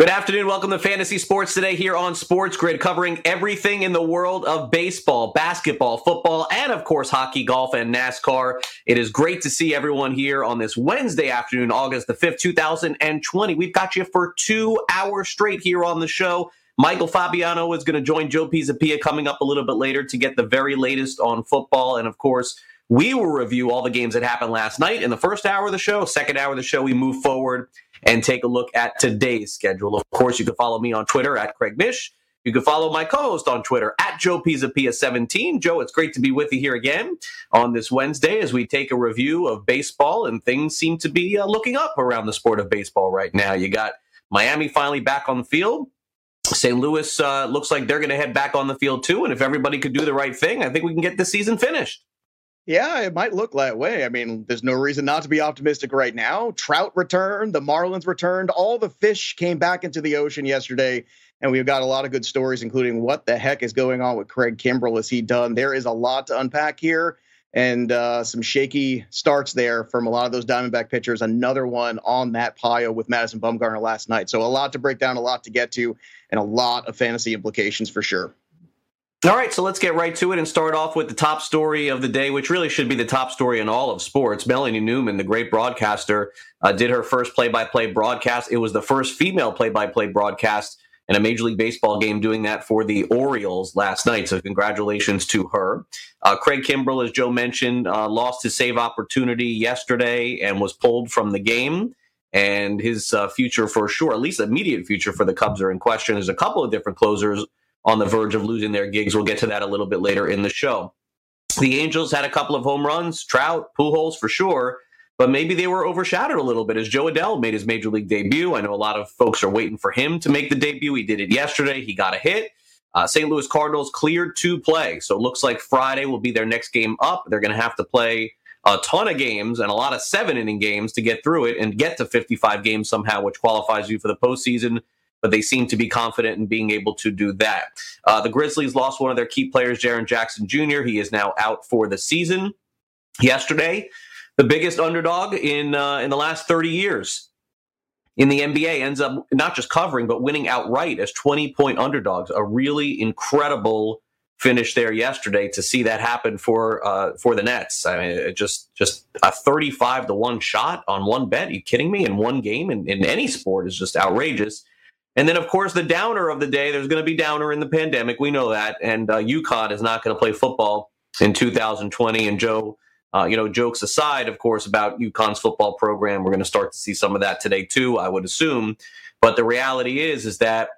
Good afternoon. Welcome to Fantasy Sports today here on Sports Grid, covering everything in the world of baseball, basketball, football, and of course, hockey, golf, and NASCAR. It is great to see everyone here on this Wednesday afternoon, August the 5th, 2020. We've got you for two hours straight here on the show. Michael Fabiano is going to join Joe Pisapia coming up a little bit later to get the very latest on football. And of course, we will review all the games that happened last night in the first hour of the show. Second hour of the show, we move forward and take a look at today's schedule. Of course, you can follow me on Twitter at Craig Mish. You can follow my co-host on Twitter at Joe Pisapia17. Joe, it's great to be with you here again on this Wednesday as we take a review of baseball, and things seem to be uh, looking up around the sport of baseball right now. You got Miami finally back on the field. St. Louis uh, looks like they're going to head back on the field too, and if everybody could do the right thing, I think we can get the season finished. Yeah, it might look that way. I mean, there's no reason not to be optimistic right now. Trout returned, the Marlins returned, all the fish came back into the ocean yesterday. And we've got a lot of good stories, including what the heck is going on with Craig Kimbrel. Is he done? There is a lot to unpack here and uh, some shaky starts there from a lot of those Diamondback pitchers. Another one on that pile with Madison Bumgarner last night. So a lot to break down, a lot to get to, and a lot of fantasy implications for sure. All right, so let's get right to it and start off with the top story of the day, which really should be the top story in all of sports. Melanie Newman, the great broadcaster, uh, did her first play by play broadcast. It was the first female play by play broadcast in a Major League Baseball game doing that for the Orioles last night. So, congratulations to her. Uh, Craig Kimbrel, as Joe mentioned, uh, lost his save opportunity yesterday and was pulled from the game. And his uh, future, for sure, at least immediate future for the Cubs, are in question. There's a couple of different closers on the verge of losing their gigs. We'll get to that a little bit later in the show. The Angels had a couple of home runs, Trout, Pujols for sure, but maybe they were overshadowed a little bit as Jo Adell made his major league debut. I know a lot of folks are waiting for him to make the debut. He did it yesterday. He got a hit. Uh, St. Louis Cardinals cleared to play. So it looks like Friday will be their next game up. They're going to have to play a ton of games and a lot of seven inning games to get through it and get to 55 games somehow, which qualifies you for the postseason but they seem to be confident in being able to do that. Uh, the Grizzlies lost one of their key players, Jaren Jackson Jr. He is now out for the season. Yesterday, the biggest underdog in uh, in the last 30 years in the NBA ends up not just covering but winning outright as 20 point underdogs. A really incredible finish there yesterday to see that happen for uh, for the Nets. I mean, just just a 35 to one shot on one bet. Are you kidding me? In one game in, in any sport is just outrageous. And then, of course, the downer of the day, there's going to be downer in the pandemic. We know that. And uh, UConn is not going to play football in 2020. And Joe, uh, you know, jokes aside, of course, about UConn's football program, we're going to start to see some of that today, too, I would assume. But the reality is, is that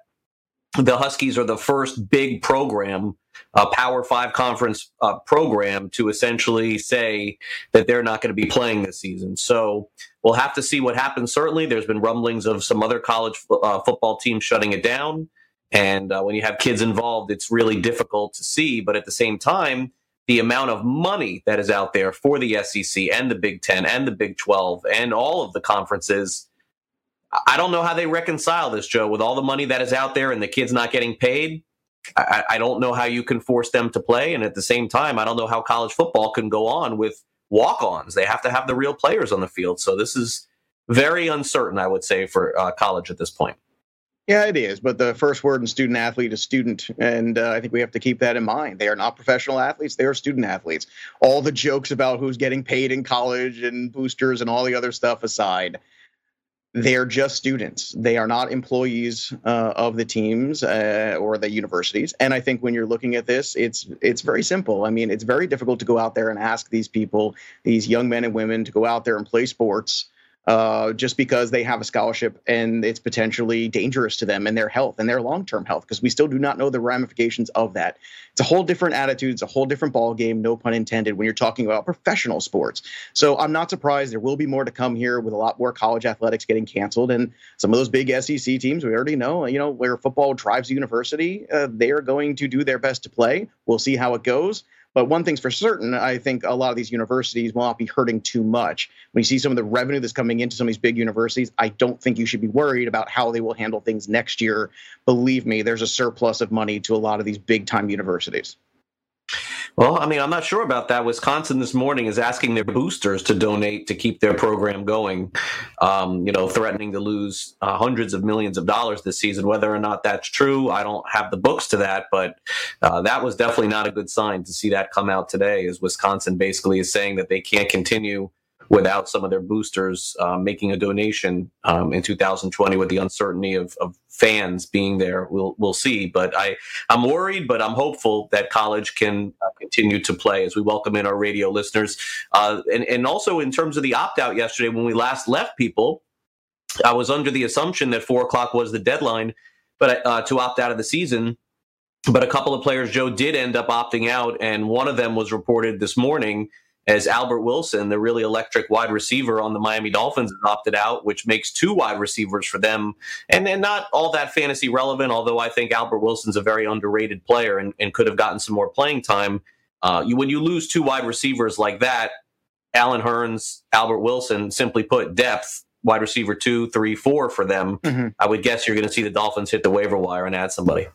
the Huskies are the first big program, uh, Power Five conference uh, program, to essentially say that they're not going to be playing this season. So we'll have to see what happens. Certainly, there's been rumblings of some other college uh, football teams shutting it down. And uh, when you have kids involved, it's really difficult to see. But at the same time, the amount of money that is out there for the SEC and the Big Ten and the Big 12 and all of the conferences I don't know how they reconcile this, Joe, with all the money that is out there and the kids not getting paid. I, I, don't know how you can force them to play. And at the same time, I don't know how college football can go on with walk ons. They have to have the real players on the field. So this is very uncertain, I would say, for uh, college at this point. Yeah, it is. But the first word in student athlete is student. And uh, I think we have to keep that in mind. They are not professional athletes, they are student athletes. All the jokes about who's getting paid in college and boosters and all the other stuff aside, they're just students. They are not employees uh, of the teams uh, or the universities. And I think when you're looking at this, it's it's very simple. I mean, it's very difficult to go out there and ask these people, these young men and women, to go out there and play sports uh, just because they have a scholarship and it's potentially dangerous to them and their health and their long-term health because we still do not know the ramifications of that. It's a whole different attitude. It's a whole different ball game. No pun intended. When you're talking about professional sports, so I'm not surprised there will be more to come here with a lot more college athletics getting canceled and some of those big SEC teams we already know. You know where football drives the university, uh, they are going to do their best to play. We'll see how it goes. But one thing's for certain, I think a lot of these universities will not be hurting too much. When you see some of the revenue that's coming into some of these big universities, I don't think you should be worried about how they will handle things next year. Believe me, there's a surplus of money to a lot of these big time universities. Well, I mean, I'm not sure about that. Wisconsin this morning is asking their boosters to donate to keep their program going. Um, you know, threatening to lose uh, hundreds of millions of dollars this season. Whether or not that's true, I don't have the books to that, but uh, that was definitely not a good sign to see that come out today. As Wisconsin basically is saying that they can't continue without some of their boosters uh, making a donation um, in 2020 with the uncertainty of, of, fans being there. We'll we'll see, but I I'm worried, but I'm hopeful that college can uh, continue to play as we welcome in our radio listeners, uh, and and also in terms of the opt out yesterday when we last left people. I was under the assumption that four o'clock was the deadline, but uh, to opt out of the season. But a couple of players, Joe, did end up opting out, and one of them was reported this morning as Albert Wilson, the really electric wide receiver on the Miami Dolphins, has opted out, which makes two wide receivers for them. And then not all that fantasy relevant, although I think Albert Wilson's a very underrated player and, and could have gotten some more playing time. Uh, you, when you lose two wide receivers like that, Allen Hurns, Albert Wilson, simply put, depth, wide receiver two, three, four for them. Mm-hmm. I would guess you're going to see the Dolphins hit the waiver wire and add somebody.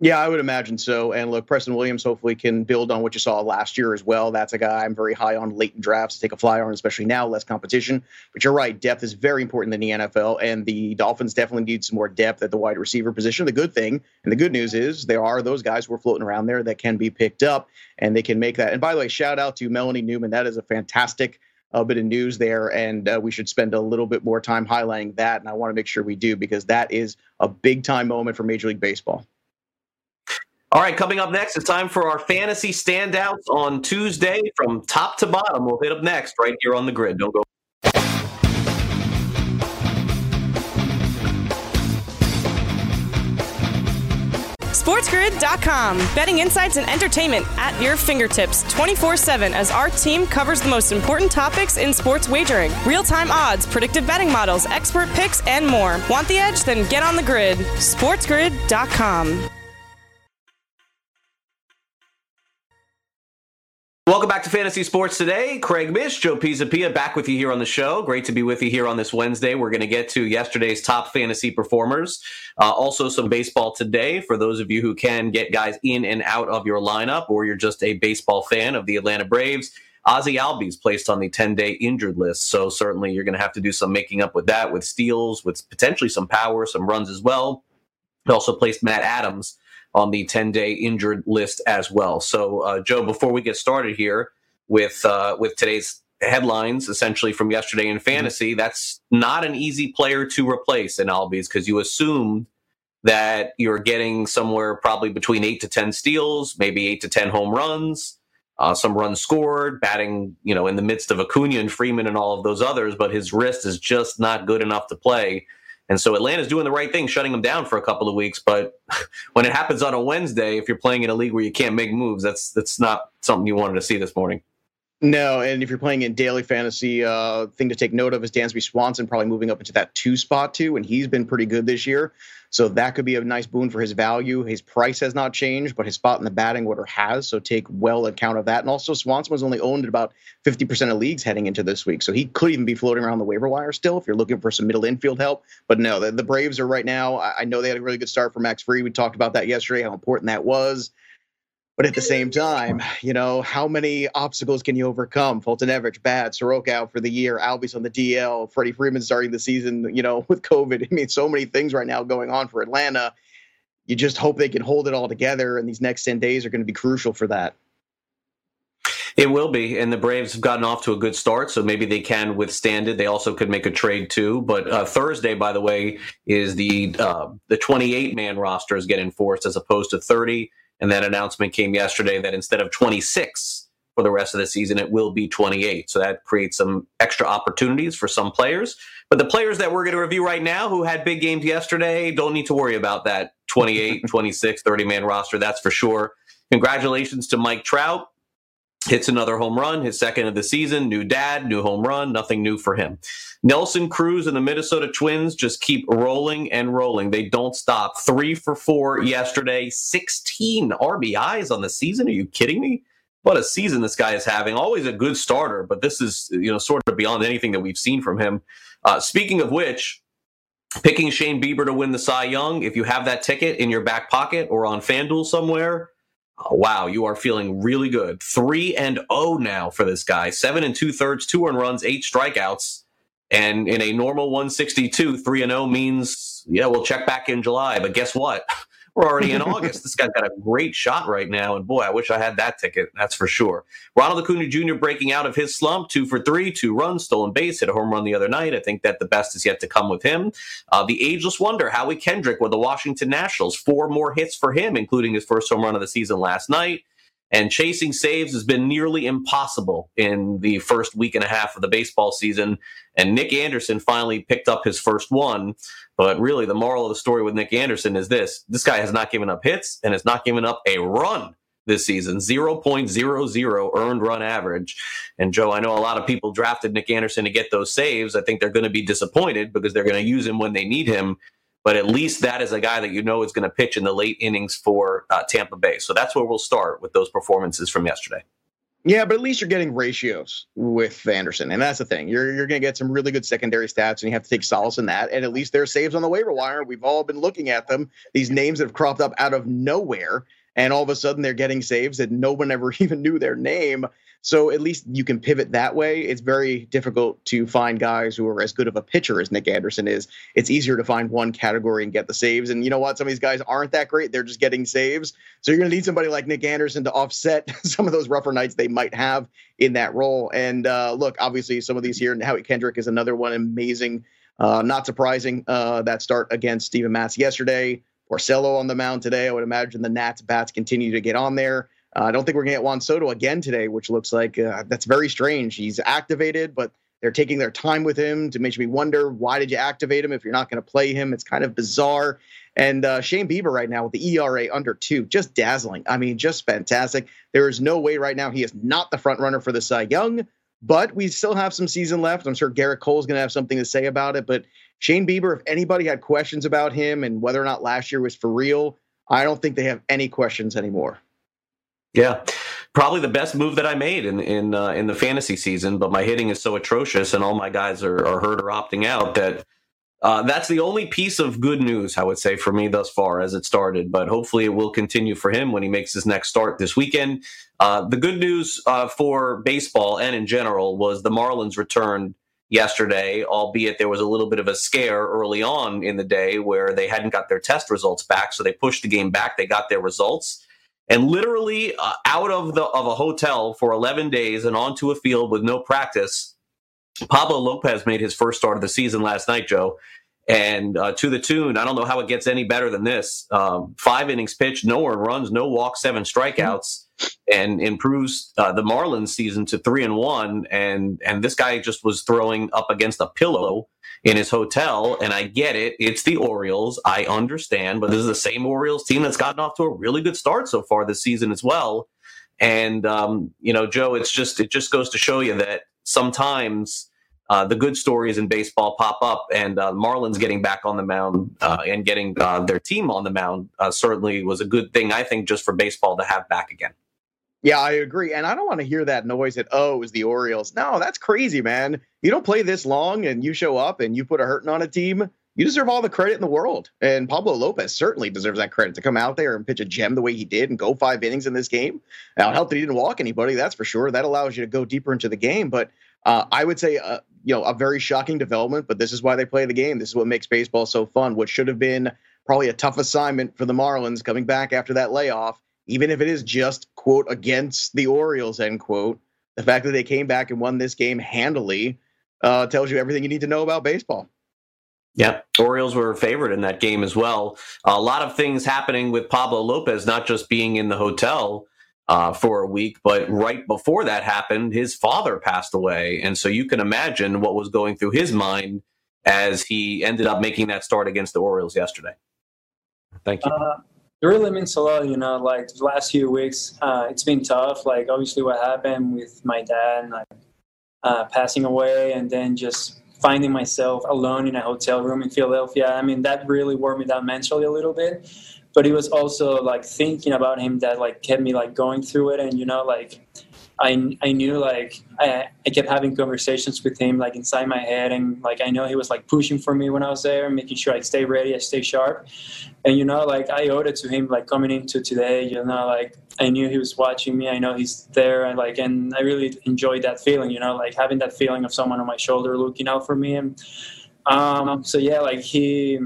Yeah, I would imagine so. And look, Preston Williams hopefully can build on what you saw last year as well. That's a guy I'm very high on late in drafts to take a flyer on, especially now, less competition. But you're right, depth is very important in the NFL, and the Dolphins definitely need some more depth at the wide receiver position. The good thing and the good news is there are those guys who are floating around there that can be picked up and they can make that. And by the way, shout out to Melanie Newman. That is a fantastic a uh, bit of news there, and uh, we should spend a little bit more time highlighting that. And I want to make sure we do because that is a big time moment for Major League Baseball. All right, coming up next, it's time for our fantasy standouts on Tuesday from top to bottom. We'll hit up next right here on the grid. Don't go. SportsGrid.com. Betting insights and entertainment at your fingertips 24 7 as our team covers the most important topics in sports wagering real time odds, predictive betting models, expert picks, and more. Want the edge? Then get on the grid. SportsGrid.com. Welcome back to Fantasy Sports Today. Craig Mish, Joe Pisapia back with you here on the show. Great to be with you here on this Wednesday. We're going to get to yesterday's top fantasy performers. Uh, also, some baseball today for those of you who can get guys in and out of your lineup, or you're just a baseball fan of the Atlanta Braves. Ozzy Albies placed on the 10 day injured list. So, certainly, you're going to have to do some making up with that, with steals, with potentially some power, some runs as well. also placed Matt Adams on the 10 day injured list as well. So, uh, Joe, before we get started here with uh, with today's headlines, essentially from yesterday in fantasy, mm-hmm. that's not an easy player to replace in Albies because you assumed that you're getting somewhere probably between eight to 10 steals, maybe eight to 10 home runs. Uh, some runs scored, batting, you know, in the midst of Acuna and Freeman and all of those others, but his wrist is just not good enough to play. And so Atlanta's doing the right thing, shutting them down for a couple of weeks. But when it happens on a Wednesday, if you're playing in a league where you can't make moves, that's that's not something you wanted to see this morning. No, and if you're playing in daily fantasy, uh, thing to take note of is Dansby Swanson probably moving up into that two spot too, and he's been pretty good this year. So that could be a nice boon for his value. His price has not changed, but his spot in the batting order has. So take well account of that. And also, Swanson was only owned at about 50% of leagues heading into this week. So he could even be floating around the waiver wire still if you're looking for some middle infield help. But no, the, the Braves are right now. I, I know they had a really good start for Max Fried. We talked about that yesterday, how important that was. But at the same time, you know, how many obstacles can you overcome? Foltynewicz, bad. Soroka out for the year. Albies on the DL. Freddie Freeman starting the season, you know, with COVID. I mean, so many things right now going on for Atlanta. You just hope they can hold it all together, and these next 10 days are going to be crucial for that. It will be, and the Braves have gotten off to a good start, so maybe they can withstand it. They also could make a trade too. But uh, Thursday, by the way, is the uh, the 28 man roster is getting enforced as opposed to 30. And that announcement came yesterday that instead of 26 for the rest of the season, it will be 28. So that creates some extra opportunities for some players. But the players that we're going to review right now who had big games yesterday don't need to worry about that 28, 26, 30 man roster. That's for sure. Congratulations to Mike Trout hits another home run, his second of the season, new dad, new home run, nothing new for him. Nelson Cruz and the Minnesota Twins just keep rolling and rolling. They don't stop. Three for four yesterday, 16 RBIs on the season. Are you kidding me? What a season this guy is having. Always a good starter, but this is, you know, sort of beyond anything that we've seen from him. Uh, speaking of which, picking Shane Bieber to win the Cy Young, if you have that ticket in your back pocket or on FanDuel somewhere, Oh, wow, you are feeling really good. Three and oh now for this guy. Seven and two thirds, two earned runs, eight strikeouts. And in a normal 162, three and oh means, yeah, we'll check back in July. But guess what? We're already in August. This guy's got a great shot right now. And boy, I wish I had that ticket. That's for sure. Ronald Acuna Jr. breaking out of his slump, two for three, two runs, stolen base, hit a home run the other night. I think that the best is yet to come with him. Uh, the ageless wonder, Howie Kendrick with the Washington Nationals, four more hits for him, including his first home run of the season last night. And chasing saves has been nearly impossible in the first week and a half of the baseball season. And Nick Anderson finally picked up his first one. But really, the moral of the story with Nick Anderson is this this guy has not given up hits and has not given up a run this season 0.00 earned run average. And Joe, I know a lot of people drafted Nick Anderson to get those saves. I think they're going to be disappointed because they're going to use him when they need him. But at least that is a guy that you know is going to pitch in the late innings for uh, Tampa Bay. So that's where we'll start with those performances from yesterday. Yeah, but at least you're getting ratios with Anderson, and that's the thing. You're you're going to get some really good secondary stats, and you have to take solace in that. And at least there's saves on the waiver wire. We've all been looking at them. These names that have cropped up out of nowhere, and all of a sudden they're getting saves that no one ever even knew their name. So at least you can pivot that way. It's very difficult to find guys who are as good of a pitcher as Nick Anderson is. It's easier to find one category and get the saves. And you know what? Some of these guys aren't that great. They're just getting saves. So you're going to need somebody like Nick Anderson to offset some of those rougher nights they might have in that role. And uh, look, obviously, some of these here, and Howie Kendrick is another one amazing. Uh, not surprising uh, that start against Steven Matz yesterday. Porcello on the mound today. I would imagine the Nats bats continue to get on there. Uh, I don't think we're going to get Juan Soto again today, which looks like uh, that's very strange. He's activated, but they're taking their time with him to make me wonder why did you activate him if you're not going to play him? It's kind of bizarre. And uh, Shane Bieber right now with the ERA under two, just dazzling. I mean, just fantastic. There is no way right now he is not the front runner for the Cy Young, but we still have some season left. I'm sure Gerrit Cole's going to have something to say about it. But Shane Bieber, if anybody had questions about him and whether or not last year was for real, I don't think they have any questions anymore. Yeah, probably the best move that I made in in uh, in the fantasy season. But my hitting is so atrocious, and all my guys are, are hurt or opting out that uh, that's the only piece of good news I would say for me thus far as it started. But hopefully, it will continue for him when he makes his next start this weekend. Uh, the good news uh, for baseball and in general was the Marlins returned yesterday, albeit there was a little bit of a scare early on in the day where they hadn't got their test results back, so they pushed the game back. They got their results and literally uh, out of the of a hotel for 11 days and onto a field with no practice. Pablo Lopez made his first start of the season last night, Joe, and uh, to the tune. I don't know how it gets any better than this. Um, five innings pitched, no runs, no walks, seven strikeouts, and improves uh, the Marlins season to three and one. And and this guy just was throwing up against a pillow in his hotel. And I get it. It's the Orioles. I understand. But this is the same Orioles team that's gotten off to a really good start so far this season as well. And, um, you know, Joe, it's just, it just goes to show you that sometimes uh, the good stories in baseball pop up, and uh, Marlins getting back on the mound uh, and getting uh, their team on the mound uh, certainly was a good thing, I think, just for baseball to have back again. Yeah, I agree. And I don't want to hear that noise that, oh, it was the Orioles. No, that's crazy, man. You don't play this long and you show up and you put a hurting on a team. You deserve all the credit in the world. And Pablo Lopez certainly deserves that credit to come out there and pitch a gem the way he did and go five innings in this game. Now, it helped that he didn't walk anybody, that's for sure. That allows you to go deeper into the game. But uh, I would say, uh, you know, a very shocking development, but this is why they play the game. This is what makes baseball so fun. What should have been probably a tough assignment for the Marlins coming back after that layoff even if it is just quote against the Orioles end quote, the fact that they came back and won this game handily uh, tells you everything you need to know about baseball. Yeah, Orioles were favored in that game as well. A lot of things happening with Pablo Lopez, not just being in the hotel. uh, for a week. But right before that happened, his father passed away. And so you can imagine what was going through his mind as he ended up making that start against the Orioles yesterday. Thank you. Uh, it really means a lot, you know, like the last few weeks, uh, it's been tough. Like, obviously, what happened with my dad, like, uh, passing away, and then just finding myself alone in a hotel room in Philadelphia. I mean, that really wore me down mentally a little bit but it was also like thinking about him that like kept me like going through it and you know like I, I knew like I, I kept having conversations with him like inside my head and like I know he was like pushing for me when I was there making sure I stay ready I stay sharp. And you know like I owed it to him like coming into today you know like I knew he was watching me I know he's there and like and I really enjoyed that feeling you know like having that feeling of someone on my shoulder looking out for me and um so yeah like he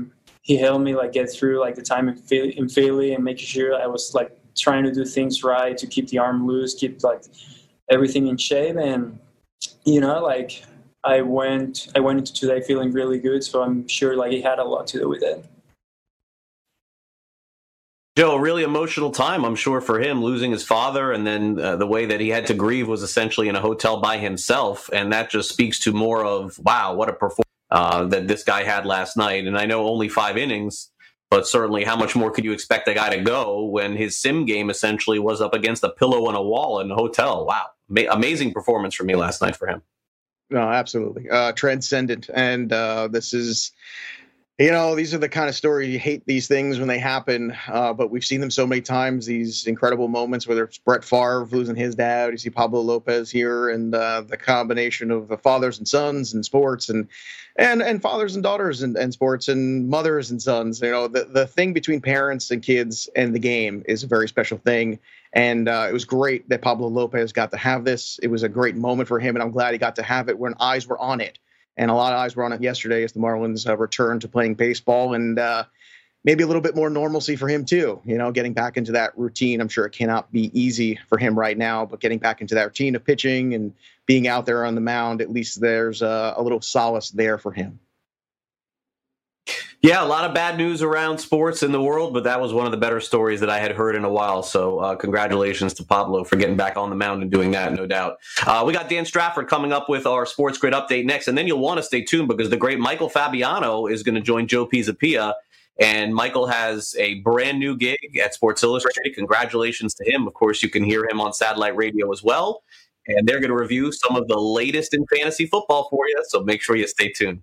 he helped me like get through like the time in Philly, in Philly and making sure I was like trying to do things right to keep the arm loose, keep like everything in shape, and you know like I went I went into today feeling really good, so I'm sure like he had a lot to do with it. Joe, a really emotional time, I'm sure, for him losing his father, and then uh, the way that he had to grieve was essentially in a hotel by himself, and that just speaks to more of wow, what a performance uh, that this guy had last night. And I know only five innings, but certainly how much more could you expect a guy to go when his sim game essentially was up against a pillow and a wall in a hotel? Wow. Ma- amazing performance for me last night for him. No, absolutely. Uh, transcendent. And uh, this is you know, these are the kind of stories you hate these things when they happen, uh, but we've seen them so many times. These incredible moments, whether it's Brett Favre losing his dad, you see Pablo Lopez here, and uh, the combination of the fathers and sons and sports, and and and fathers and daughters and, in sports, and mothers and sons. You know, the the thing between parents and kids and the game is a very special thing. And uh, it was great that Pablo Lopez got to have this. It was a great moment for him, and I'm glad he got to have it when eyes were on it and a lot of eyes were on it yesterday as the Marlins uh, returned to playing baseball and uh, maybe a little bit more normalcy for him too. You know, getting back into that routine. I'm sure it cannot be easy for him right now, but getting back into that routine of pitching and being out there on the mound, at least there's a, a little solace there for him. Yeah, a lot of bad news around sports in the world, but that was one of the better stories that I had heard in a while. So, uh, congratulations to Pablo for getting back on the mound and doing that, no doubt. Uh, we got Dan Strafford coming up with our Sports Grid update next, and then you'll want to stay tuned because the great Michael Fabiano is going to join Joe Pisapia. And Michael has a brand new gig at Sports Illustrated. Congratulations to him. Of course, you can hear him on satellite radio as well. And they're going to review some of the latest in fantasy football for you. So make sure you stay tuned.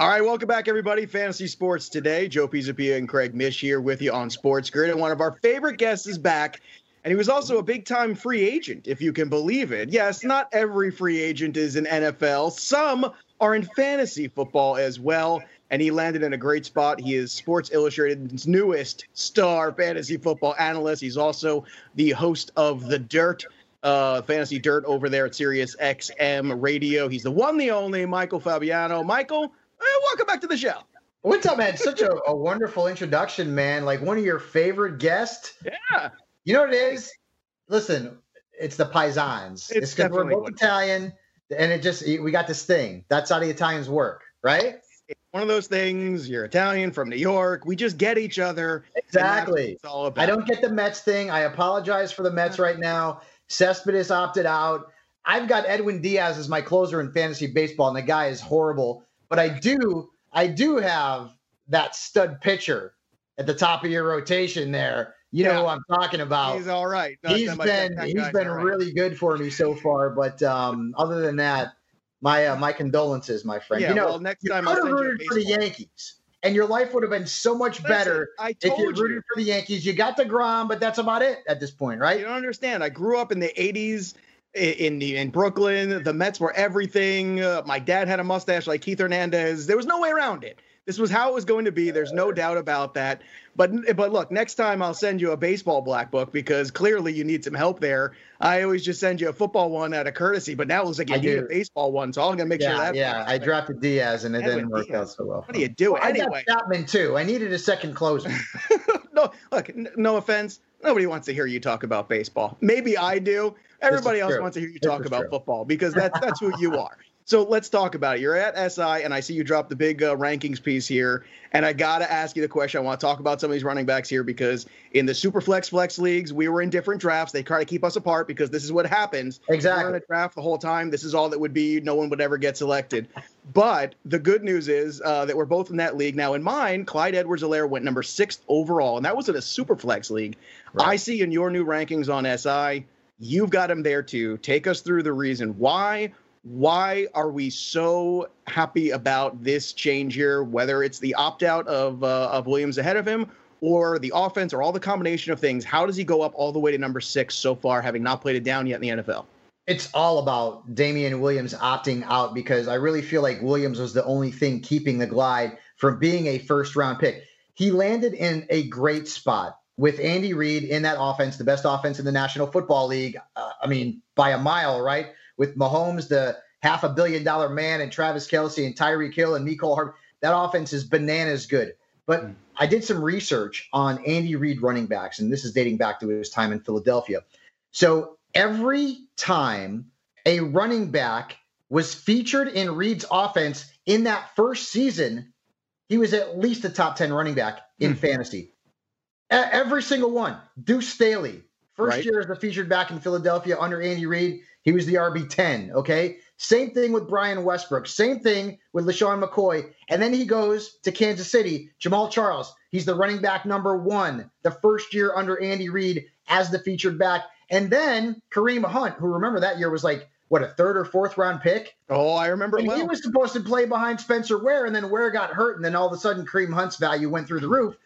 All right, welcome back, everybody. Fantasy Sports Today. Joe Pisapia and Craig Mish here with you on Sports Grid. And one of our favorite guests is back. And he was also a big time free agent, if you can believe it. Yes, not every free agent is in NFL, some are in fantasy football as well. And he landed in a great spot. He is Sports Illustrated's newest star fantasy football analyst. He's also the host of The Dirt, uh, Fantasy Dirt over there at Sirius XM Radio. He's the one, the only Michael Fabiano. Michael, welcome back to the show. What's up, man? Such a, a, wonderful introduction, man. Like one of your favorite guests. Yeah. You know what it is? Listen, it's the Paisans. It's because we're both Italian, and it just we got this thing. That's how the Italians work, right? It's one of those things. You're Italian from New York. We just get each other. Exactly. It's all about. I don't get the Mets thing. I apologize for the Mets right now. Cespedes opted out. I've got Edwin Diaz as my closer in fantasy baseball, and the guy is horrible. But I do, I do have that stud pitcher at the top of your rotation there. You yeah. know who I'm talking about. He's all right. Not he's been he's been really right. good for me so far. But um, other than that, my uh, my condolences, my friend. Yeah, you know, well, next time I'll send rooted for the Yankees, and your life would have been so much better if you rooted you. for the Yankees. You got deGrom, but that's about it at this point, right? You don't understand. I grew up in the '80s in the in Brooklyn. The Mets were everything. Uh, my dad had a mustache like Keith Hernandez. There was no way around it. This was how it was going to be. There's no doubt about that. But but look, next time I'll send you a baseball black book because clearly you need some help there. I always just send you a football one out of courtesy, but now it looks like you I need do. a baseball one, so I'm gonna make yeah, sure that. Yeah, I drafted Diaz and it didn't work Diaz. out so well. What do you do well, anyway? I got Chapman too. I needed a second closer. no, look, n- no offense. Nobody wants to hear you talk about baseball. Maybe I do. Everybody else true. wants to hear you talk about true. football because that's that's who you are. So let's talk about it. You're at SI, and I see you drop the big uh, rankings piece here. And I got to ask you the question. I want to talk about some of these running backs here because in the super flex flex leagues, we were in different drafts. They try to keep us apart because this is what happens. Exactly. We're in a draft the whole time. This is all that would be. No one would ever get selected. But the good news is uh, that we're both in that league. Now, in mine, Clyde Edwards Helaire went number sixth overall, and that was in a super flex league. Right. I see in your new rankings on SI, you've got him there too. Take us through the reason why why are we so happy about this change here? Whether it's the opt out of uh, of Williams ahead of him, or the offense, or all the combination of things. How does he go up all the way to number six so far, having not played it down yet in the NFL? It's all about Damien Williams opting out because I really feel like Williams was the only thing keeping the glide from being a first round pick. He landed in a great spot with Andy Reid in that offense, the best offense in the National Football League. Uh, I mean, by a mile, right? with Mahomes, the half a billion dollar man, and Travis Kelce and Tyreek Hill and Mecole Hardman. That offense is bananas good. But mm. I did some research on Andy Reid running backs, and this is dating back to his time in Philadelphia. So every time a running back was featured in Reid's offense in that first season, he was at least a top 10 running back in mm. fantasy. Every single one. Deuce Staley, first right. year as a featured back in Philadelphia under Andy Reid, he was the RB10. Okay. Same thing with Brian Westbrook. Same thing with LeSean McCoy. And then he goes to Kansas City. Jamaal Charles. He's the running back number one, the first year under Andy Reid as the featured back. And then Kareem Hunt, who remember that year was like, what, a third or fourth round pick? Oh, I remember. And well. he was supposed to play behind Spencer Ware, and then Ware got hurt, and then all of a sudden Kareem Hunt's value went through the roof.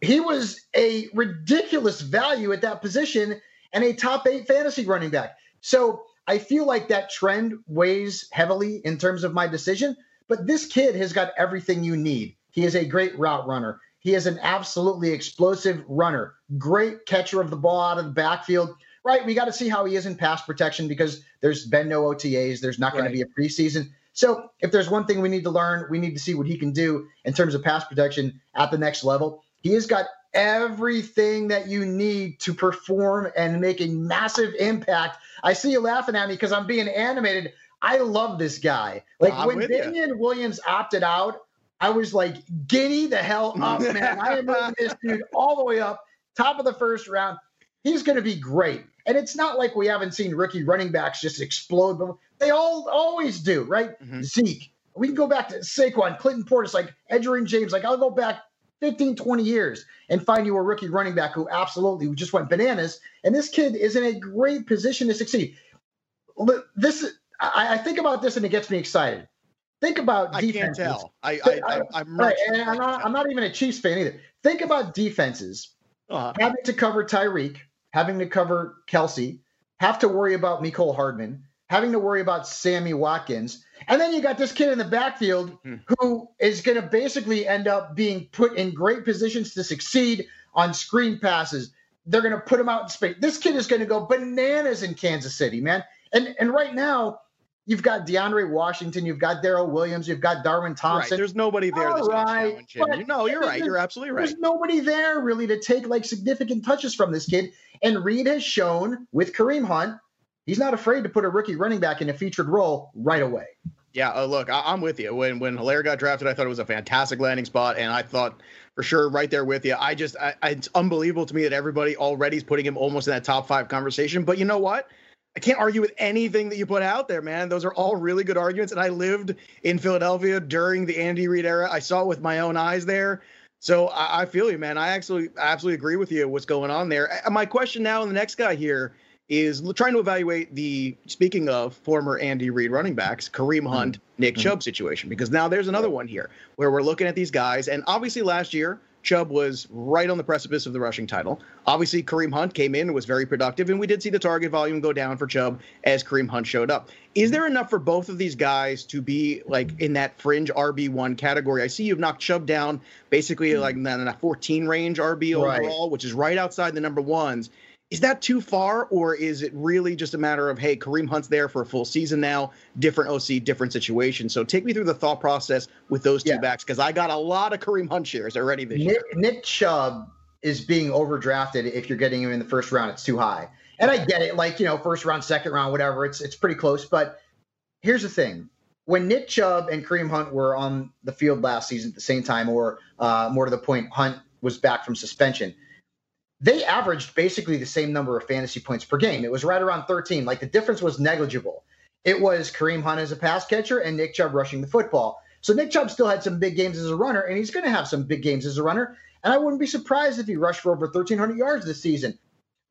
He was a ridiculous value at that position and a top eight fantasy running back. So I feel like that trend weighs heavily in terms of my decision. But this kid has got everything you need. He is a great route runner. He is an absolutely explosive runner, great catcher of the ball out of the backfield. Right, we got to see how he is in pass protection because there's been no OTAs. There's not going right. to be a preseason. So, if there's one thing we need to learn, we need to see what he can do in terms of pass protection at the next level. He has got everything that you need to perform and make a massive impact. I see you laughing at me because I'm being animated. I love this guy. Like I'm when Damien Williams opted out, I was like, giddy the hell up, man. I am moving this dude all the way up, top of the first round. He's going to be great. And it's not like we haven't seen rookie running backs just explode, but they all always do, right? Mm-hmm. Zeke. We can go back to Saquon, Clinton Portis, like Edgerrin James. Like I'll go back 15, 20 years and find you a rookie running back who absolutely just went bananas. And this kid is in a great position to succeed. This I, I think about this and it gets me excited. Think about I defenses. can't tell. I, I, I am right, and I'm not, I'm not even a Chiefs fan either. Think about defenses uh-huh. having to cover Tyreek, having to cover Kelce, have to worry about Mecole Hardman, having to worry about Sammy Watkins. And then you got this kid in the backfield hmm. who is going to basically end up being put in great positions to succeed on screen passes. They're going to put him out in space. This kid is going to go bananas in Kansas City, man. And and right now, you've got DeAndre Washington, you've got Darrel Williams, you've got Darwin Thompson. Right. There's nobody there that's right. You know, you're right. You're absolutely right. There's nobody there really to take like significant touches from this kid. And Reid has shown with Kareem Hunt he's not afraid to put a rookie running back in a featured role right away. Yeah, uh, look, I, am with you. When when Helaire got drafted, I thought it was a fantastic landing spot, and I thought for sure right there with you. I just, I, I, it's unbelievable to me that everybody already is putting him almost in that top five conversation. But you know what? I can't argue with anything that you put out there, man. Those are all really good arguments. And I lived in Philadelphia during the Andy Reid era. I saw it with my own eyes there. So I, I feel you, man. I actually absolutely agree with you. What's going on there? My question now, and the next guy here is trying to evaluate the speaking of former Andy Reid running backs, Kareem Hunt, mm-hmm. Nick mm-hmm. Chubb situation because now there's another one here where we're looking at these guys and obviously last year Chubb was right on the precipice of the rushing title. Obviously, Kareem Hunt came in and was very productive, and we did see the target volume go down for Chubb as Kareem Hunt showed up. Is there enough for both of these guys to be like in that fringe RB one category? I see you've knocked Chubb down basically like in that 14 range RB overall, right. which is right outside the number ones. Is that too far, or is it really just a matter of hey, Kareem Hunt's there for a full season now, different OC, different situation? So take me through the thought process with those two yeah. backs because I got a lot of Kareem Hunt shares already this Nick, year. Nick Chubb is being overdrafted if you're getting him in the first round. It's too high, and I get it. Like you know, first round, second round, whatever. It's it's pretty close. But here's the thing: when Nick Chubb and Kareem Hunt were on the field last season at the same time, or uh, more to the point, Hunt was back from suspension they averaged basically the same number of fantasy points per game. It was right around 13. Like the difference was negligible. It was Kareem Hunt as a pass catcher and Nick Chubb rushing the football. So Nick Chubb still had some big games as a runner, and he's going to have some big games as a runner. And I wouldn't be surprised if he rushed for over 1,300 yards this season.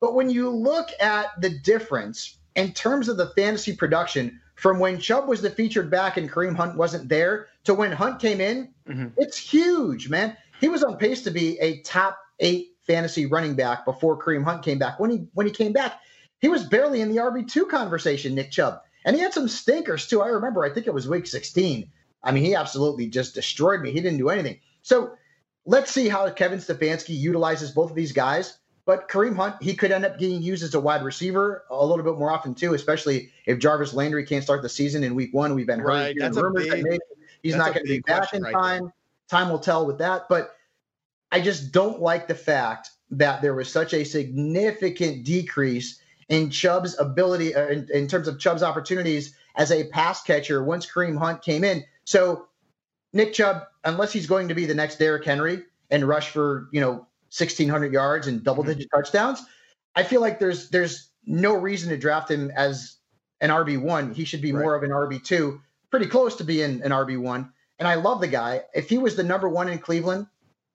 But when you look at the difference in terms of the fantasy production from when Chubb was the featured back and Kareem Hunt wasn't there to when Hunt came in, mm-hmm. it's huge, man. He was on pace to be a top eight fantasy running back before Kareem Hunt came back. When he when he came back, he was barely in the RB two conversation. Nick Chubb, and he had some stinkers too. I remember. I think it was week sixteen. I mean, he absolutely just destroyed me. He didn't do anything. So let's see how Kevin Stefanski utilizes both of these guys. But Kareem Hunt, he could end up getting used as a wide receiver a little bit more often too, especially if Jarvis Landry can't start the season in week one. We've been hearing right. rumors big, that maybe he's not going to be back in right time. There. Time will tell with that. But I just don't like the fact that there was such a significant decrease in Chubb's ability, uh, in, in, terms of Chubb's opportunities as a pass catcher once Kareem Hunt came in. So Nick Chubb, unless he's going to be the next Derrick Henry and rush for you know 1,600 yards and double-digit mm-hmm. touchdowns, I feel like there's there's no reason to draft him as an RB one. He should be right. more of an RB two, pretty close to being an RB one. And I love the guy. If he was the number one in Cleveland,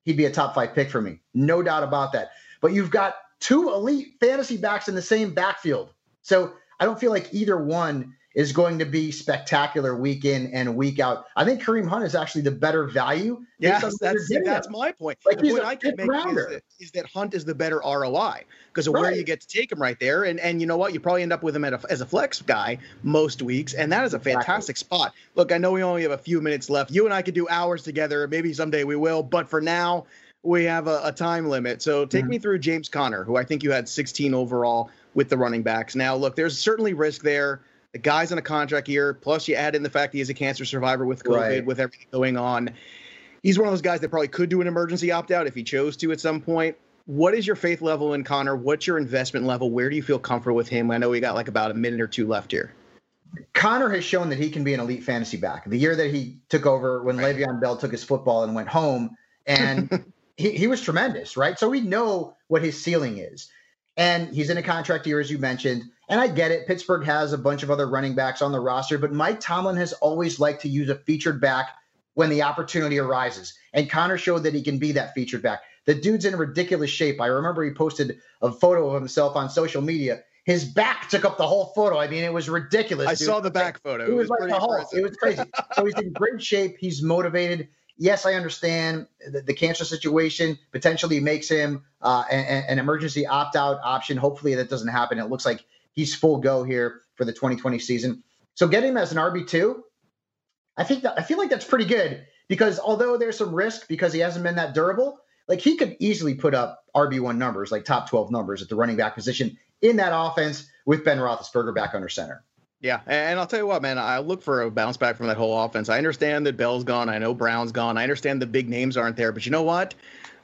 he'd be a top five pick for me. No doubt about that. But you've got two elite fantasy backs in the same backfield. So I don't feel like either one is going to be spectacular week in and week out. I think Kareem Hunt is actually the better value. Yes, that's that's my point. Like the point I can make is that, is that, Hunt is the better ROI because of right. where you get to take him right there. And and you know what? You probably end up with him a, as a flex guy most weeks, and that is a fantastic exactly. spot. Look, I know we only have a few minutes left. You and I could do hours together. Maybe someday we will, but for now. We have a, a time limit. So take mm-hmm. me through James Conner, who I think you had 16 overall with the running backs. Now, look, there's certainly risk there the guy's on a contract year. Plus, you add in the fact he is a cancer survivor with COVID, right. with everything going on. He's one of those guys that probably could do an emergency opt out if he chose to at some point. What is your faith level in Conner? What's your investment level? Where do you feel comfortable with him? I know we got like about a minute or two left here. Conner has shown that he can be an elite fantasy back. The year that he took over when right. Le'Veon Bell took his football and went home, and he, he was tremendous, right? So we know what his ceiling is. And he's in a contract year, as you mentioned. And I get it. Pittsburgh has a bunch of other running backs on the roster, but Mike Tomlin has always liked to use a featured back when the opportunity arises. And Conner showed that he can be that featured back. The dude's in ridiculous shape. I remember he posted a photo of himself on social media. His back took up the whole photo. I mean, it was ridiculous. I dude. saw the back photo. It, it was, was, like the whole. It was crazy. so he's in great shape. He's motivated. Yes, I understand the, the cancer situation potentially makes him uh, an, an emergency opt out option. Hopefully that doesn't happen. It looks like he's full go here for the 2020 season. So getting him as an RB2, I think that I feel like that's pretty good because although there's some risk because he hasn't been that durable, like he could easily put up RB1 numbers, like top 12 numbers at the running back position in that offense with Ben Roethlisberger back under center. Yeah, and I'll tell you what, man, I look for a bounce back from that whole offense. I understand that Bell's gone. I know Brown's gone. I understand the big names aren't there, but you know what?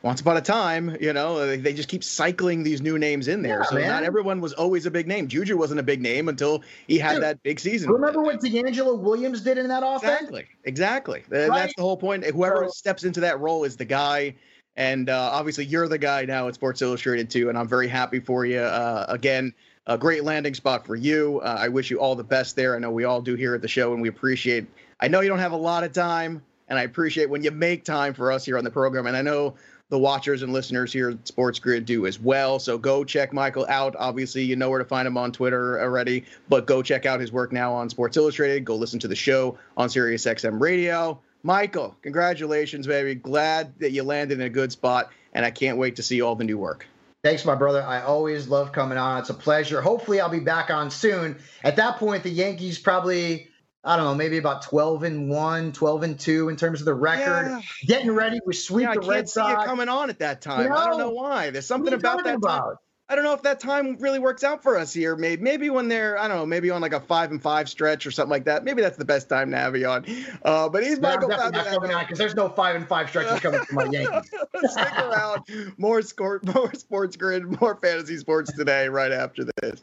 Once upon a time, you know, they just keep cycling these new names in there. Yeah, so man. not everyone was always a big name. Juju wasn't a big name until he had Dude, that big season. Remember what DeAngelo Williams did in that offense? Exactly. Exactly. Right? And that's the whole point. Whoever so, steps into that role is the guy. And uh, obviously, you're the guy now at Sports Illustrated, too. And I'm very happy for you. Uh, again, a great landing spot for you. Uh, I wish you all the best there. I know we all do here at the show, and we appreciate. I know you don't have a lot of time, and I appreciate when you make time for us here on the program. And I know the watchers and listeners here at Sports Grid do as well. So go check Michael out. Obviously, you know where to find him on Twitter already, but go check out his work now on Sports Illustrated. Go listen to the show on SiriusXM Radio. Michael, congratulations, baby. Glad that you landed in a good spot, and I can't wait to see all the new work. Thanks, my brother. I always love coming on. It's a pleasure. Hopefully, I'll be back on soon. At that point, the Yankees probably, I don't know, maybe about 12 and 1, 12 and 2 in terms of the record. Yeah. Getting ready. We sweep yeah, the Red Sox. I can't see coming on at that time. You know, I don't know why. There's something about that about? time. I don't know if that time really works out for us here. Maybe maybe when they're I don't know maybe on like a five and five stretch or something like that. Maybe that's the best time to have you on. Uh, but he's Michael because there's no five and five stretches coming from my Yankees. Stick around. More score, more sports grid, more fantasy sports today. Right after this.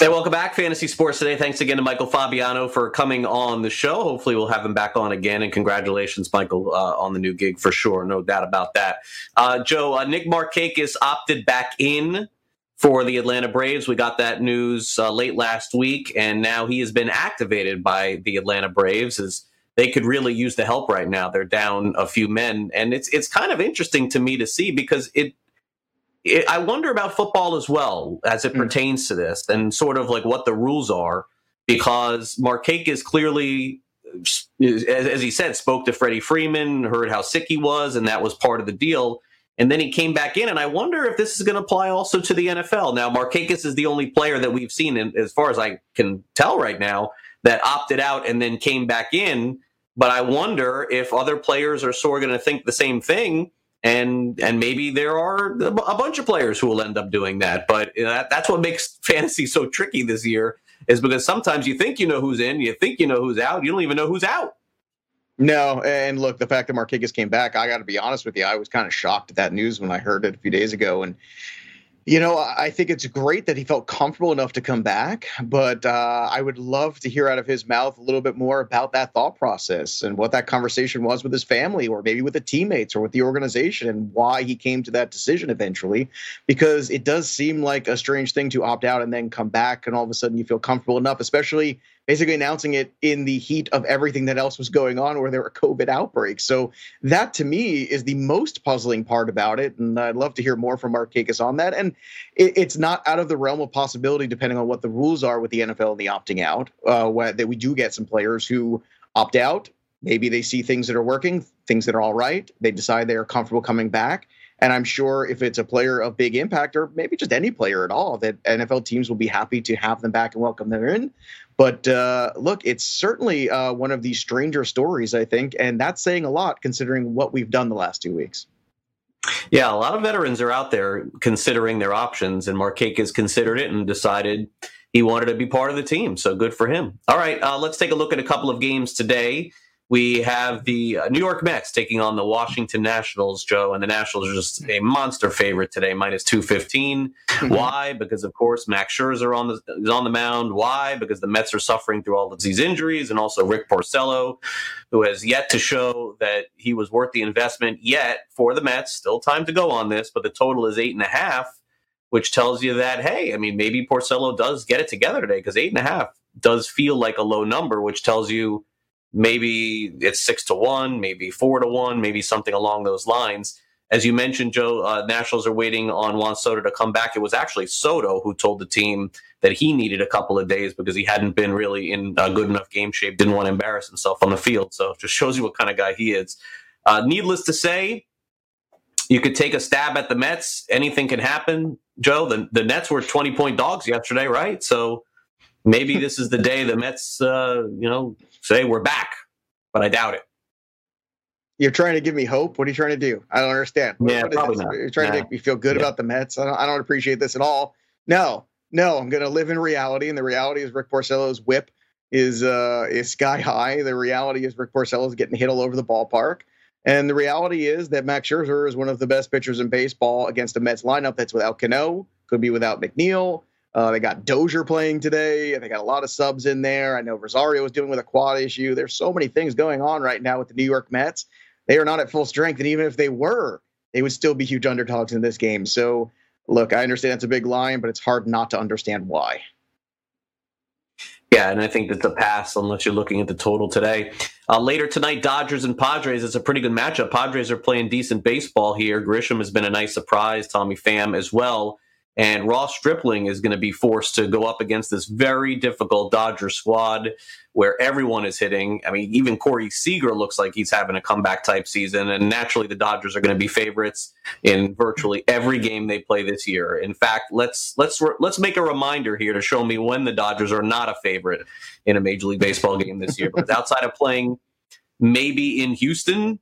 Hey, welcome back, Fantasy Sports Today. Thanks again to Michael Fabiano for coming on the show. Hopefully, we'll have him back on again. And congratulations, Michael, uh, on the new gig for sure. No doubt about that. Uh, Joe, uh, Nick Markakis opted back in for the Atlanta Braves. We got that news uh, late last week, and now he has been activated by the Atlanta Braves as they could really use the help right now. They're down a few men, and it's it's kind of interesting to me to see because it I wonder about football as well as it mm. pertains to this and sort of like what the rules are because Markakis clearly, as he said, spoke to Freddie Freeman, heard how sick he was, and that was part of the deal. And then he came back in, and I wonder if this is going to apply also to the NFL. Now, Markakis is the only player that we've seen, as far as I can tell right now, that opted out and then came back in. But I wonder if other players are sort of going to think the same thing and and maybe there are a bunch of players who will end up doing that. But that, that's what makes fantasy so tricky this year, is because sometimes you think you know who's in, you think you know who's out, you don't even know who's out. No, and look, the fact that Markakis came back, I got to be honest with you, I was kind of shocked at that news when I heard it a few days ago, and you know, I think it's great that he felt comfortable enough to come back, but uh, I would love to hear out of his mouth a little bit more about that thought process and what that conversation was with his family, or maybe with the teammates, or with the organization, and why he came to that decision eventually. Because it does seem like a strange thing to opt out and then come back, and all of a sudden you feel comfortable enough, especially basically announcing it in the heat of everything that else was going on where there were COVID outbreaks. So that to me is the most puzzling part about it. And I'd love to hear more from Markakis on that. And it, it's not out of the realm of possibility, depending on what the rules are with the NFL and the opting out, uh, that we do get some players who opt out. Maybe they see things that are working, things that are all right. They decide they are comfortable coming back. And I'm sure if it's a player of big impact, or maybe just any player at all, that NFL teams will be happy to have them back and welcome them in. But uh, look, it's certainly uh, one of the stranger stories, I think, and that's saying a lot considering what we've done the last two weeks. Yeah, a lot of veterans are out there considering their options, and Markakis considered it and decided he wanted to be part of the team. So good for him. All right, uh, let's take a look at a couple of games today. We have the uh, New York Mets taking on the Washington Nationals, Joe, and the Nationals are just a monster favorite today, minus 215. Mm-hmm. Why? Because, of course, Max Scherzer on the, is on the mound. Why? Because the Mets are suffering through all of these injuries, and also Rick Porcello, who has yet to show that he was worth the investment yet for the Mets. Still time to go on this, but the total is eight and a half, which tells you that, hey, I mean, maybe Porcello does get it together today because eight and a half does feel like a low number, which tells you – maybe it's six to one, maybe four to one, maybe something along those lines. As you mentioned, Joe, uh, Nationals are waiting on Juan Soto to come back. It was actually Soto who told the team that he needed a couple of days because he hadn't been really in a good enough game shape, didn't want to embarrass himself on the field. So it just shows you what kind of guy he is. Uh, needless to say, you could take a stab at the Mets. Anything can happen, Joe. The, the Nets were 20 point dogs yesterday, right? So maybe this is the day the Mets, uh, you know, say we're back, but I doubt it. You're trying to give me hope. What are you trying to do? I don't understand. Yeah, what probably not. You're trying nah. to make me feel good yeah. about the Mets. I don't, I don't appreciate this at all. No, no, I'm going to live in reality, and the reality is Rick Porcello's whip is uh, is sky high. The reality is Rick Porcello's getting hit all over the ballpark. And the reality is that Max Scherzer is one of the best pitchers in baseball against a Mets lineup that's without Cano, could be without McNeil, Uh, they got Dozier playing today. They got a lot of subs in there. I know Rosario was dealing with a quad issue. There's so many things going on right now with the New York Mets. They are not at full strength, and even if they were, they would still be huge underdogs in this game. So, look, I understand it's a big line, but it's hard not to understand why. Yeah, and I think that's a pass unless you're looking at the total today. Uh, later tonight, Dodgers and Padres. It's a pretty good matchup. Padres are playing decent baseball here. Grisham has been a nice surprise. Tommy Pham as well. And Ross Stripling is going to be forced to go up against this very difficult Dodger squad where everyone is hitting. I mean, even Corey Seager looks like he's having a comeback type season. And naturally, the Dodgers are going to be favorites in virtually every game they play this year. In fact, let's let's let's make a reminder here to show me when the Dodgers are not a favorite in a Major League Baseball game this year. Because outside of playing maybe in Houston,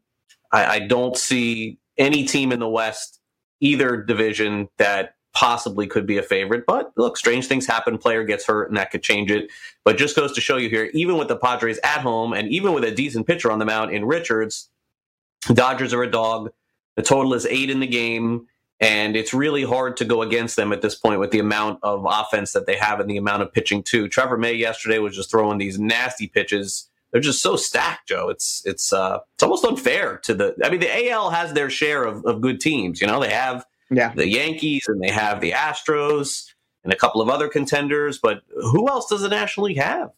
I, I don't see any team in the West, either division that possibly could be a favorite. But look, strange things happen. Player gets hurt, and that could change it. But just goes to show you here, even with the Padres at home, and even with a decent pitcher on the mound in Richards, Dodgers are a dog. The total is eight in the game, and it's really hard to go against them at this point with the amount of offense that they have and the amount of pitching too. Trevor May yesterday was just throwing these nasty pitches. They're just so stacked, Joe. It's it's uh it's almost unfair to the. I mean, the AL has their share of, of good teams. You know, they have yeah. the Yankees and they have the Astros and a couple of other contenders. But who else does the National League have?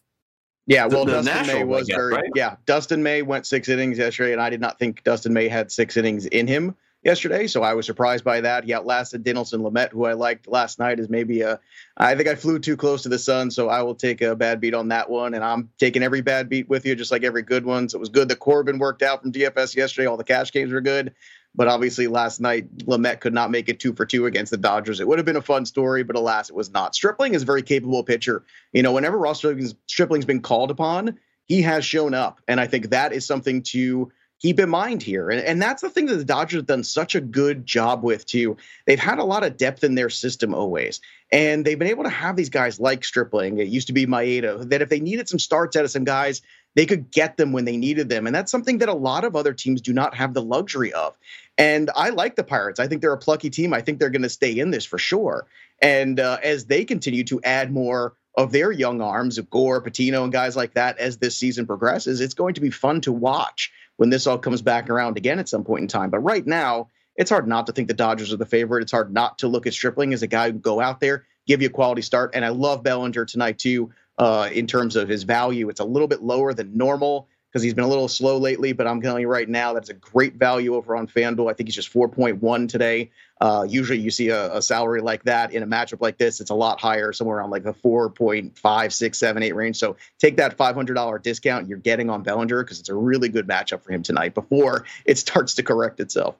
Yeah, well, the, the Dustin May was guess, very right? yeah. Dustin May went six innings yesterday, and I did not think Dustin May had six innings in him yesterday, so I was surprised by that. He outlasted Dinelson Lamet, who I liked last night as maybe a. I think I flew too close to the sun, so I will take a bad beat on that one, and I'm taking every bad beat with you, just like every good one. So it was good that Corbin worked out from DFS yesterday. All the cash games were good. But obviously, last night, Lamet could not make it two for two against the Dodgers. It would have been a fun story, but alas, it was not. Stripling is a very capable pitcher. You know, whenever Ross Stripling's been called upon, he has shown up. And I think that is something to keep in mind here. And, and that's the thing that the Dodgers have done such a good job with, too. They've had a lot of depth in their system always. And they've been able to have these guys like Stripling. It used to be Maeda, that if they needed some starts out of some guys, they could get them when they needed them. And that's something that a lot of other teams do not have the luxury of. And I like the Pirates. I think they're a plucky team. I think they're going to stay in this for sure. And uh, as they continue to add more of their young arms, of Gore, Patino, and guys like that, as this season progresses, it's going to be fun to watch when this all comes back around again at some point in time. But right now, it's hard not to think the Dodgers are the favorite. It's hard not to look at Stripling as a guy who go out there, give you a quality start. And I love Bellinger tonight too uh, in terms of his value. It's a little bit lower than normal because he's been a little slow lately, but I'm telling you right now, that's a great value over on FanDuel. I think he's just 4.1 today. Uh, usually you see a, a, salary like that in a matchup like this, it's a lot higher, somewhere around like the 4.5, 6, 7, 8 range. So take that $500 discount you're getting on Bellinger because it's a really good matchup for him tonight before it starts to correct itself.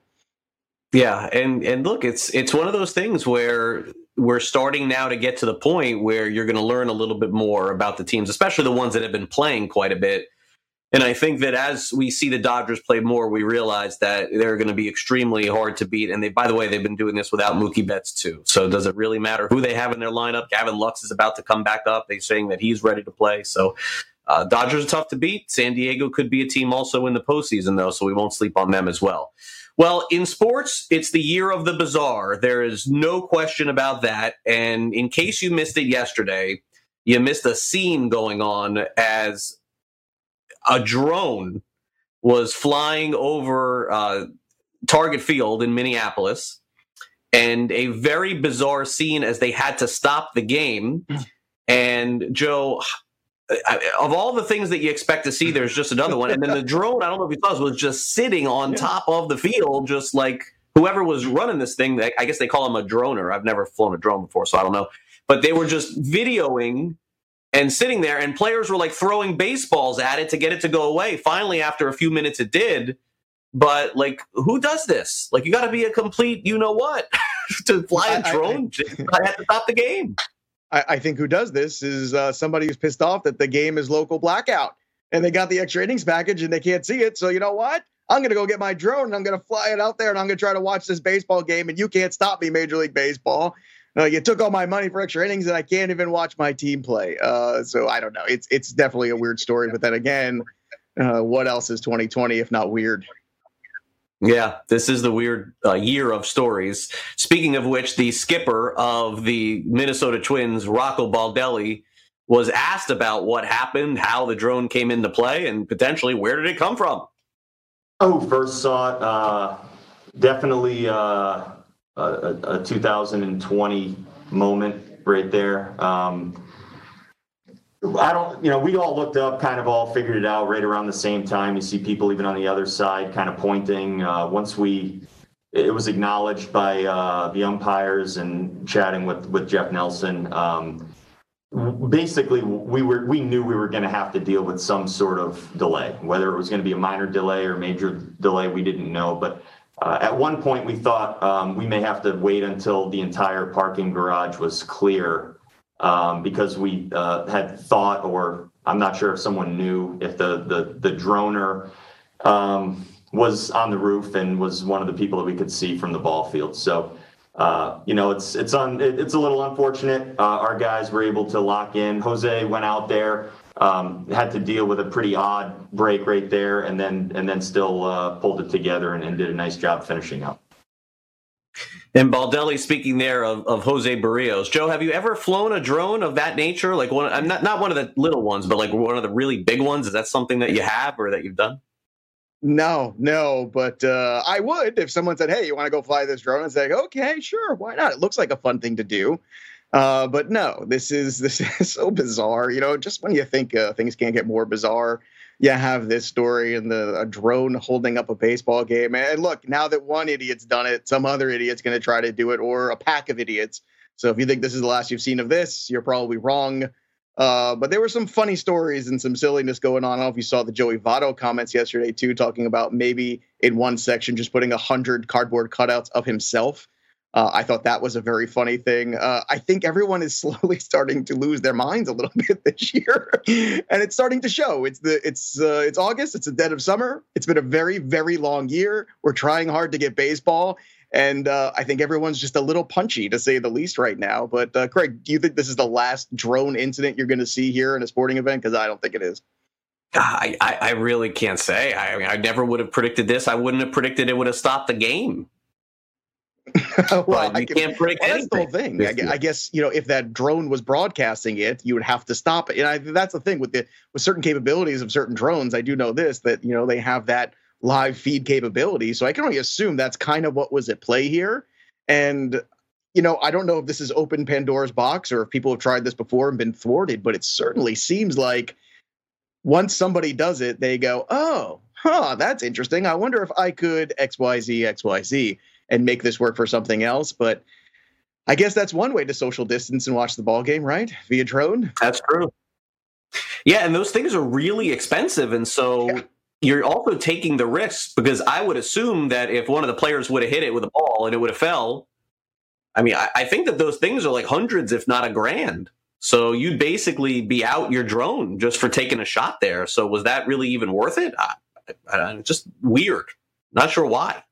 Yeah, and and look, it's it's one of those things where we're starting now to get to the point where you're going to learn a little bit more about the teams, especially the ones that have been playing quite a bit. And I think that as we see the Dodgers play more, we realize that they're going to be extremely hard to beat. And they, by the way, they've been doing this without Mookie Betts too. So does it really matter who they have in their lineup? Gavin Lux is about to come back up. They're saying that he's ready to play. So uh, Dodgers are tough to beat. San Diego could be a team also in the postseason though, so we won't sleep on them as well. Well, in sports, it's the year of the bizarre. There is no question about that. And in case you missed it yesterday, you missed a scene going on as a drone was flying over uh, Target Field in Minneapolis, and a very bizarre scene as they had to stop the game. And Joe, of all the things that you expect to see, there's just another one. And then the drone, I don't know if you saw, was just sitting on yeah. top of the field, just like whoever was running this thing. I guess they call him a droner. I've never flown a drone before, so I don't know. But they were just videoing and sitting there, and players were like throwing baseballs at it to get it to go away. Finally, after a few minutes, it did. But like, who does this? Like, you got to be a complete, you know what, to fly a drone. I, I, I, have to stop the game. I, I think who does this is uh, somebody who's pissed off that the game is local blackout and they got the extra innings package and they can't see it. So you know what? I'm going to go get my drone and I'm going to fly it out there and I'm going to try to watch this baseball game and you can't stop me, Major League Baseball. Uh, you took all my money for extra innings and I can't even watch my team play. Uh, so I don't know. It's it's definitely a weird story. But then again, uh, what else is 2020 if not weird? Yeah, this is the weird uh, year of stories. Speaking of which, the skipper of the Minnesota Twins, Rocco Baldelli, was asked about what happened, how the drone came into play, and potentially where did it come from. Oh, first saw it. Uh, definitely uh, a, a, 2020 moment right there. Um, I don't, you know, we all looked up, kind of all figured it out right around the same time. You see people even on the other side kind of pointing. Uh, once we, it was acknowledged by uh, the umpires and chatting with, with Jeff Nelson. Um, basically, we were we knew we were going to have to deal with some sort of delay, whether it was going to be a minor delay or major delay, we didn't know. But at one point, we thought um, we may have to wait until the entire parking garage was clear um, because we uh, had thought, or I'm not sure if someone knew if the droner um, was on the roof and was one of the people that we could see from the ball field. So. Uh, you know, it's a little unfortunate. Uh, our guys were able to lock in. Jose went out there, um, had to deal with a pretty odd break right there, and then and then still uh, pulled it together and, and, did a nice job finishing up. And Baldelli speaking there of, of Jose Berríos. Joe, have you ever flown a drone of that nature? Like one, I'm not not one of the little ones, but like one of the really big ones. Is that something that you have or that you've done? No, no, but uh, I would if someone said, "Hey, you want to go fly this drone?" and say, "Okay, sure, why not?" It looks like a fun thing to do. Uh, but no, this is this is so bizarre. You know, just when you think uh, things can't get more bizarre, you have this story and the a drone holding up a baseball game. And look, now that one idiot's done it, some other idiot's going to try to do it, or a pack of idiots. So if you think this is the last you've seen of this, you're probably wrong. Uh, but there were some funny stories and some silliness going on. I don't know if you saw the Joey Votto comments yesterday too, talking about maybe in one section just putting a hundred cardboard cutouts of himself uh, I thought that was a very funny thing. Uh, I think everyone is slowly starting to lose their minds a little bit this year, and it's starting to show. It's the it's uh, it's August. It's the dead of summer. It's been a very very long year. We're trying hard to get baseball, and uh, I think everyone's just a little punchy to say the least right now. But uh, Craig, do you think this is the last drone incident you're going to see here in a sporting event? Because I don't think it is. I, I, I really can't say. I, I never would have predicted this. I wouldn't have predicted it would have stopped the game. well, you can, can't predict That's the whole thing. I, I, guess you know if that drone was broadcasting it, you would have to stop it. And I, that's the thing with the with certain capabilities of certain drones. I do know this that you know they have that live feed capability, so I can only assume that's kind of what was at play here. And you know, I don't know if this is open Pandora's box or if people have tried this before and been thwarted, but it certainly seems like once somebody does it, they go, "Oh, huh, that's interesting. I wonder if I could X Y Z X Y Z." and make this work for something else. But I guess that's one way to social distance and watch the ball game, right? Via drone. That's true. Yeah, and those things are really expensive, and so yeah. you're also taking the risk because I would assume that if one of the players would have hit it with a ball and it would have fell, I mean, I, I think that those things are like hundreds, if not a grand. So you'd basically be out your drone just for taking a shot there. So was that really even worth it? I, I, just weird. Not sure why.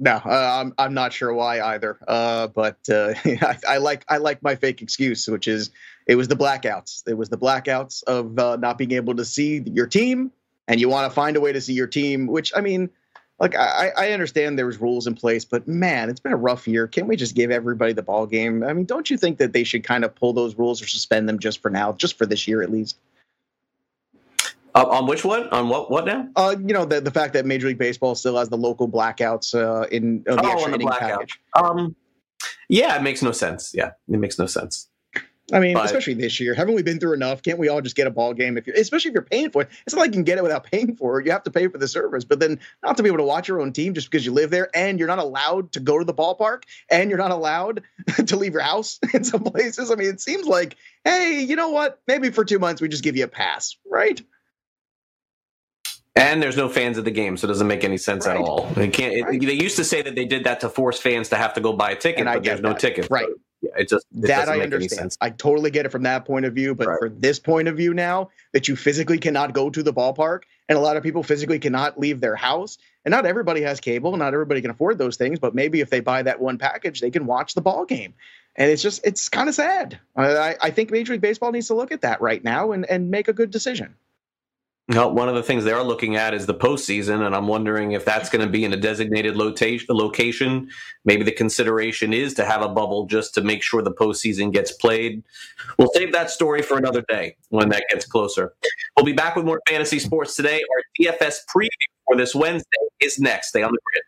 No, uh, I'm I'm not sure why either. Uh, but uh, I, I, like I like my fake excuse, which is it was the blackouts. It was the blackouts of uh, not being able to see your team, and you want to find a way to see your team. Which I mean, like I, I understand there was rules in place, but man, it's been a rough year. Can't we just give everybody the ball game? I mean, don't you think that they should kind of pull those rules or suspend them just for now, just for this year at least? Uh, on which one? On what? What now? Uh, you know the the fact that Major League Baseball still has the local blackouts uh, in uh, the oh, on the blackout. Package. Um, yeah, it makes no sense. Yeah, it makes no sense. I mean, but, especially this year, haven't we been through enough? Can't we all just get a ball game if you, especially if you're paying for it? It's not like you can get it without paying for it. You have to pay for the service, but then not to be able to watch your own team just because you live there, and you're not allowed to go to the ballpark, and you're not allowed to leave your house in some places. I mean, it seems like, hey, you know what? Maybe for two months we just give you a pass, right? And there's no fans at the game, so it doesn't make any sense right. at all. They can't. It, right. They used to say that they did that to force fans to have to go buy a ticket, and but there's no ticket. Right. So, yeah, it just it that I understand. I totally get it from that point of view, but right. for this point of view now, that you physically cannot go to the ballpark, and a lot of people physically cannot leave their house, and not everybody has cable, not everybody can afford those things, but maybe if they buy that one package, they can watch the ball game, and it's just it's kind of sad. I, I think Major League Baseball needs to look at that right now and and make a good decision. Well, one of the things they are looking at is the postseason, and I'm wondering if that's going to be in a designated location. Maybe the consideration is to have a bubble just to make sure the postseason gets played. We'll save that story for another day when that gets closer. We'll be back with more fantasy sports today. Our DFS preview for this Wednesday is next. Stay on the grid.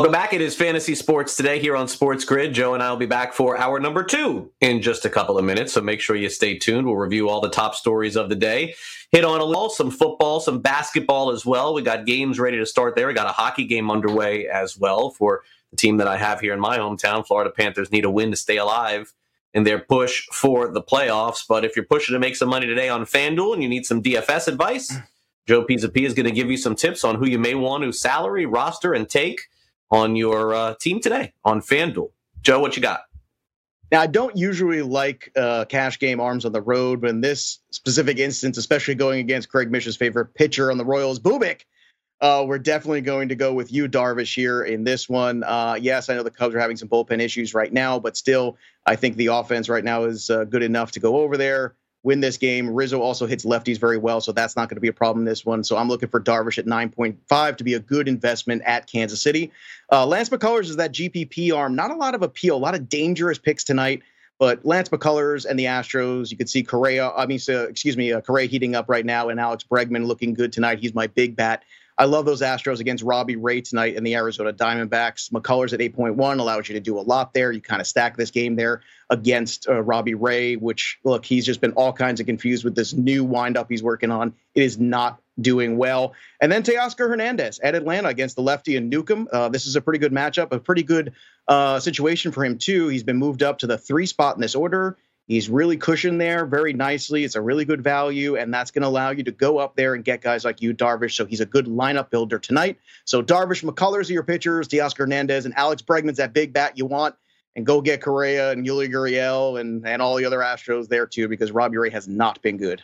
Welcome back. It is Fantasy Sports today here on Sports Grid. Joe and I will be back for hour number two in just a couple of minutes. So make sure you stay tuned. We'll review all the top stories of the day, hit on a little, some football, some basketball as well. We got games ready to start there. We got a hockey game underway as well for the team that I have here in my hometown. Florida Panthers need a win to stay alive in their push for the playoffs. But if you're pushing to make some money today on FanDuel and you need some DFS advice, Joe Pisapia is going to give you some tips on who you may want to salary, roster, and take on your uh, team today on FanDuel. Joe, what you got? Now, I don't usually like uh, cash game arms on the road, but in this specific instance, especially going against Craig Mish's favorite pitcher on the Royals, Bubic, uh, we're definitely going to go with Yu, Darvish, here in this one. Uh, yes, I know the Cubs are having some bullpen issues right now, but still, I think the offense right now is uh, good enough to go over there win this game. Rizzo also hits lefties very well, so that's not going to be a problem this one. So I'm looking for Darvish at 9.5 to be a good investment at Kansas City. Uh, Lance McCullers is that GPP arm. Not a lot of appeal, a lot of dangerous picks tonight. But Lance McCullers and the Astros, you can see Correa. I mean, so, excuse me, uh, Correa heating up right now, and Alex Bregman looking good tonight. He's my big bat. I love those Astros against Robbie Ray tonight in the Arizona Diamondbacks. McCullers at 8.1 allows you to do a lot there. You kind of stack this game there against uh, Robbie Ray, which, look, he's just been all kinds of confused with this new windup he's working on. It is not doing well. And then Teoscar Hernandez at Atlanta against the lefty and Newcomb. Uh, this is a pretty good matchup, a pretty good uh, situation for him, too. He's been moved up to the three spot in this order. He's really cushioned there very nicely. It's a really good value, and that's going to allow you to go up there and get guys like Yu, Darvish. So he's a good lineup builder tonight. So Darvish, McCullers are your pitchers, Teoscar Hernandez, and Alex Bregman's that big bat you want. And go get Correa and Yuli Gurriel and, and all the other Astros there too, because Robbie Ray has not been good.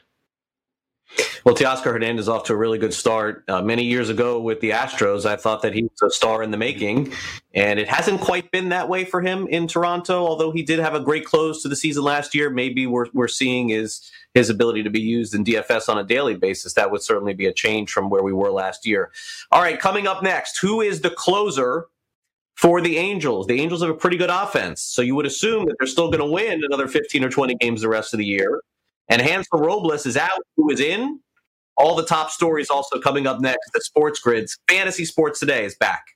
Well, Teoscar Hernandez off to a really good start. Uh, many years ago with the Astros, I thought that he was a star in the making, and it hasn't quite been that way for him in Toronto. Although he did have a great close to the season last year, maybe we're we're seeing is his ability to be used in DFS on a daily basis. That would certainly be a change from where we were last year. All right, coming up next, who is the closer for the Angels? The Angels have a pretty good offense, so you would assume that they're still going to win another 15 or 20 games the rest of the year. And Hansel Robles is out. Who is in? All the top stories also coming up next. The Sports Grids Fantasy Sports Today is back.